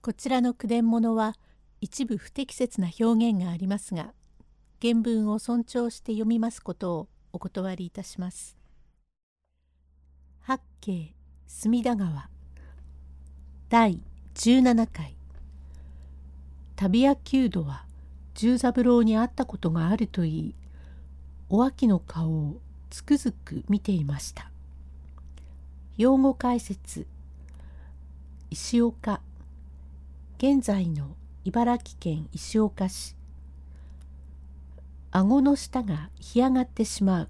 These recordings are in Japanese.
こちらの句伝物は一部不適切な表現がありますが原文を尊重して読みますことをお断りいたします。八景隅田川第17回旅屋弓道は十三郎に会ったことがあるといいお秋の顔をつくづく見ていました。用語解説石岡現在の茨城県石岡市。顎の下が干上がってしまう。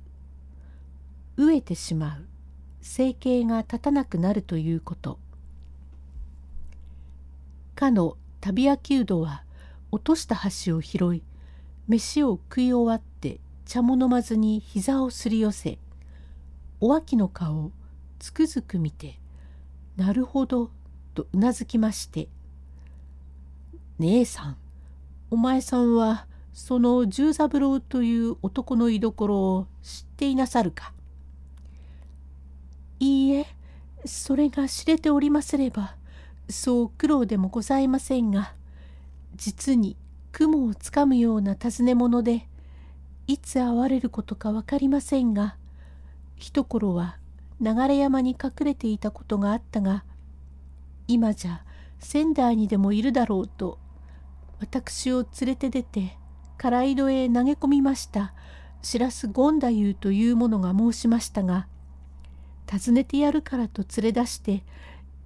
飢えてしまう。生計が立たなくなるということ。かの旅屋弓道は落とした箸を拾い飯を食い終わって茶も飲まずに膝をすり寄せお秋の顔をつくづく見て「なるほど」とうなずきまして姉さん。お前さんはその十三郎という男の居所を知っていなさるか？いいえそれが知れておりますればそう苦労でもございませんが実に雲をつかむような尋ね物でいつ会われることか分かりませんが一頃は流山に隠れていたことがあったが今じゃ仙台にでもいるだろうと私を連れて出て唐井戸へ投げ込みました。白洲権太夫という者が申しましたが訪ねてやるからと連れ出して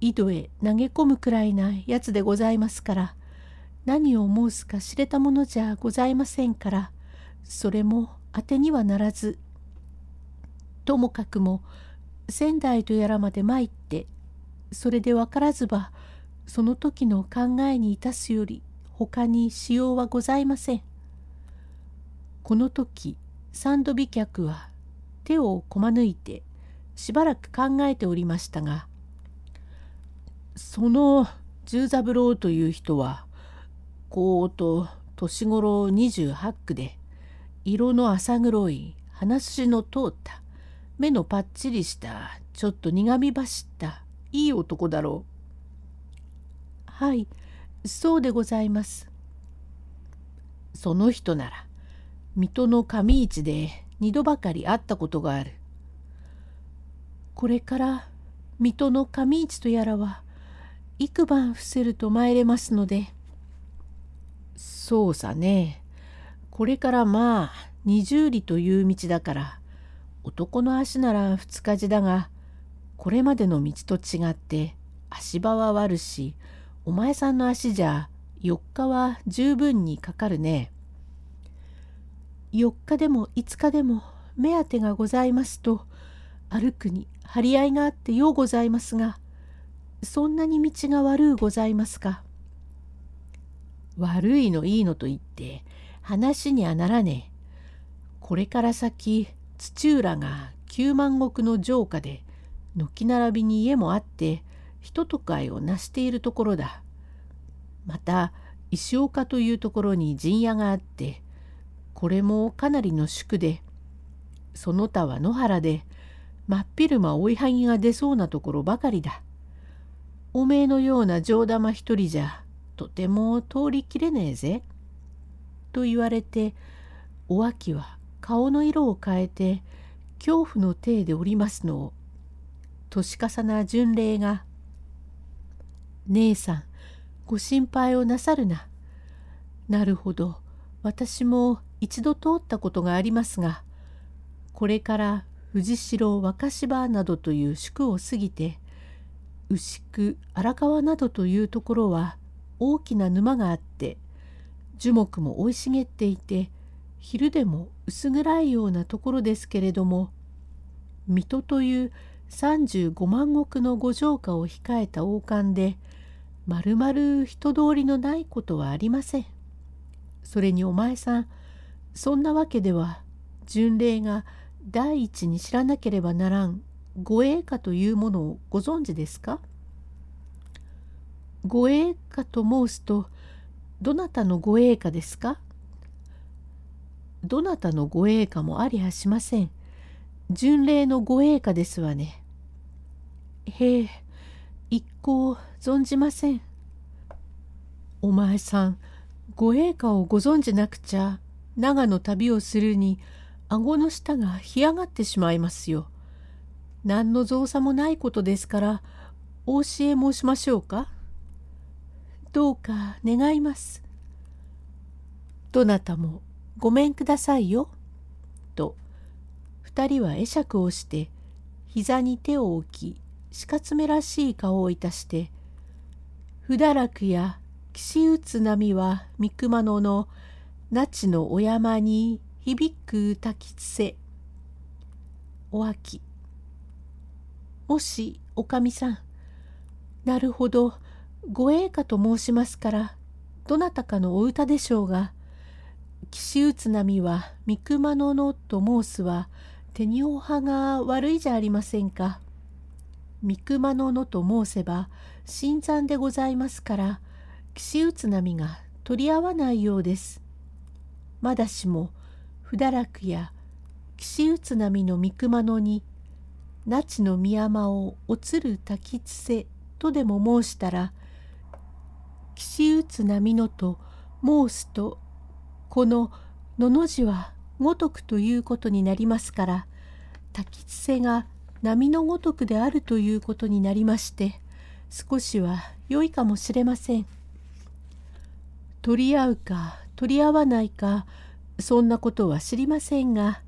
井戸へ投げ込むくらいなやつでございますから何を申すか知れたものじゃございませんからそれも当てにはならずともかくも仙台とやらまで参ってそれで分からずばその時の考えにいたすより他にしようはございません。この時三度美客は手をこまぬいてしばらく考えておりましたがその十三郎という人はこうと年頃28区で色の浅黒い鼻筋の通った目のパッチリしたちょっと苦み走ったいい男だろう。はいそうでございます。その人なら水戸の上市で二度ばかり会ったことがある。これから水戸の上市とやらは幾晩伏せると参れますので。そうさね。これからまあ二十里という道だから男の足なら二日地だがこれまでの道と違って足場は悪しお前さんの足じゃ4日は十分にかかるね。4日でも5日でも目当てがございますと歩くに張り合いがあってようございますがそんなに道が悪うございますか。悪いのいいのと言って話にはならねえ。これから先土浦が九万石の城下で軒並びに家もあって人と会を成しているところだ。また石岡というところに陣屋があってこれもかなりの宿でその他は野原で真っ昼間追いはぎが出そうなところばかりだ。おめえのような上玉一人じゃとても通りきれねえぜ。と言われてお秋は顔の色を変えて恐怖の体でおりますのを年重な巡礼が「姉さんご心配をなさるな。なるほど私も一度通ったことがありますがこれから藤代若芝などという宿を過ぎて牛久荒川などというところは大きな沼があって樹木も生い茂っていて昼でも薄暗いようなところですけれども水戸という35万石の五城下を控えた王冠でまるまる人通りのないことはありません。それにお前さんそんなわけでは巡礼が第一に知らなければならん護衛歌というものをご存知ですか？護衛歌と申すとどなたの護衛歌ですか？どなたの護衛歌もありはしません。巡礼の護衛歌ですわね。へえ、一向存じません。お前さんご栄華をご存じなくちゃ長野旅をするに顎の下が干上がってしまいますよ。何の造作もないことですからお教え申しましょうか？どうか願います。どなたもごめんくださいよ。と二人は会釈をして膝に手を置き鹿爪らしい顔をいたして「不堕落や岸打つ波は三熊野の那智のお山に響く滝つせ」お秋もしおかみさんなるほどご栄華と申しますからどなたかのお歌でしょうが岸打つ波は三熊野のと申すは手におはが悪いじゃありませんか。三熊野のと申せば新参でございますから岸打つ波が取り合わないようです。まだしも不堕落や岸打つ波の三熊野に那智の宮山をおつる滝つせとでも申したら岸打つ波のと申すとこの「の」の字はごとくということになりますから滝つせが波のごとくであるということになりまして少しは良いかもしれません。取り合うか取り合わないかそんなことは知りませんが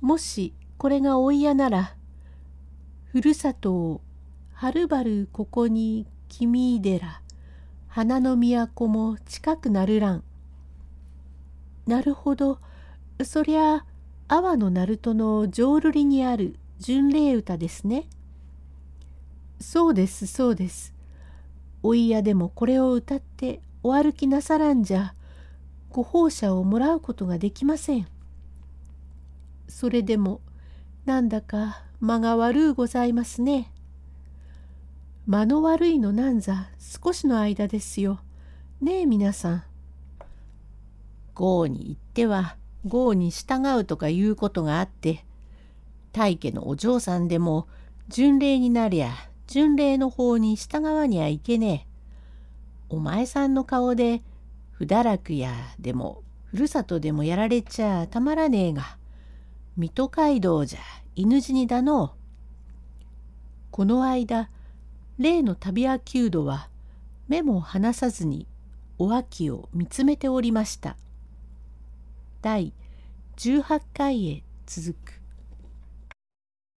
もしこれがお嫌ならふるさとをはるばるここに君寺花の都も近くなるらん。なるほどそりゃ阿波の鳴門の浄瑠璃にある巡礼歌ですね。そうですそうです。お嫌でもこれを歌ってお歩きなさらんじゃご奉射をもらうことができません。それでもなんだか間が悪うございますね。間の悪いのなんざ少しの間ですよ。ねえ皆さん。郷に行っては郷に従うとかいうことがあって大家のお嬢さんでも巡礼になりゃ巡礼の方に従わにゃいけねえ。お前さんの顔で不堕落やでもふるさとでもやられちゃたまらねえが水戸街道じゃ犬死にだのう。この間例の旅屋弓道は目も離さずにお秋を見つめておりました。第18回へ続く。